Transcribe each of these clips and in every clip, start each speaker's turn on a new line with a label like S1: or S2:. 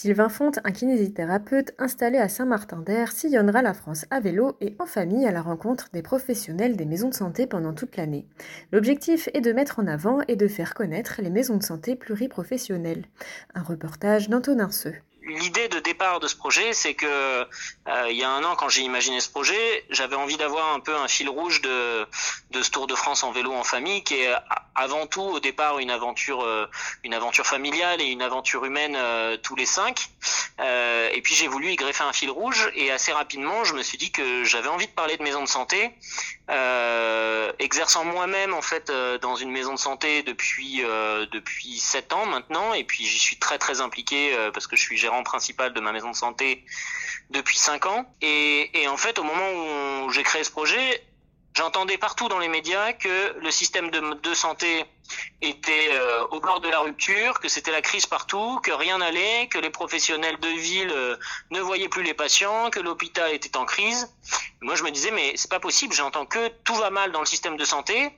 S1: Sylvain Fonte, un kinésithérapeute installé à Saint-Martin-d'Air, sillonnera la France à vélo et en famille à la rencontre des professionnels des maisons de santé pendant toute l'année. L'objectif est de mettre en avant et de faire connaître les maisons de santé pluriprofessionnelles. Un reportage d'Antonin Seux
S2: l'idée de départ de ce projet, c'est que euh, il y a un an, quand j'ai imaginé ce projet, j'avais envie d'avoir un peu un fil rouge de, de ce Tour de France en vélo en famille, qui est avant tout au départ une aventure, euh, une aventure familiale et une aventure humaine euh, tous les cinq. et puis j'ai voulu y greffer un fil rouge, et assez rapidement, je me suis dit que j'avais envie de parler de maison de santé, exerçant moi-même en fait dans une maison de santé depuis depuis sept ans maintenant, et puis j'y suis très très impliqué parce que je suis gérant principal de ma maison de santé depuis 5 ans. Et, en fait, au moment où j'ai créé ce projet, j'entendais partout dans les médias que le système de, santé était euh, au bord de la rupture, que c'était la crise partout, que rien n'allait, que les professionnels de ville euh, ne voyaient plus les patients, que l'hôpital était en crise. Moi, je me disais, mais c'est pas possible, j'entends que tout va mal dans le système de santé.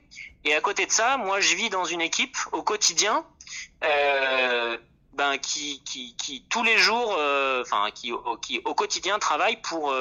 S2: Et à côté de ça, moi, je vis dans une équipe au quotidien euh, ben, qui, tous les jours, enfin qui au quotidien travaille pour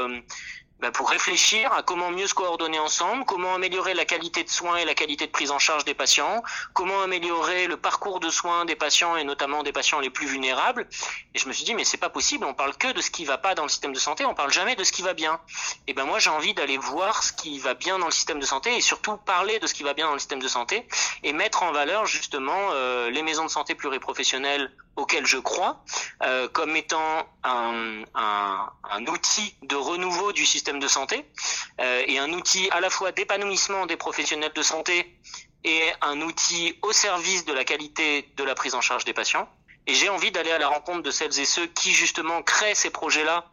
S2: ben, pour réfléchir à comment mieux se coordonner ensemble, comment améliorer la qualité de soins et la qualité de prise en charge des patients, comment améliorer le parcours de soins des patients et notamment des patients les plus vulnérables. Et je me suis dit mais c'est pas possible, on parle que de ce qui va pas dans le système de santé, on parle jamais de ce qui va bien. Et ben moi j'ai envie d'aller voir ce qui va bien dans le système de santé et surtout parler de ce qui va bien dans le système de santé et mettre en valeur justement euh, les maisons de santé pluriprofessionnelles auquel je crois euh, comme étant un, un, un, outil de renouveau du système de santé euh, et un outil à la fois d'épanouissement des professionnels de santé et un outil au service de la qualité de la prise en charge des patients. Et j'ai envie d'aller à la rencontre de celles et ceux qui justement créent ces projets-là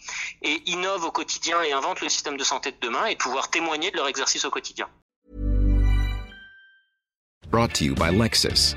S2: et innovent au quotidien et inventent le système de santé de demain et pouvoir témoigner de leur exercice au quotidien.
S3: Brought to you by Lexus.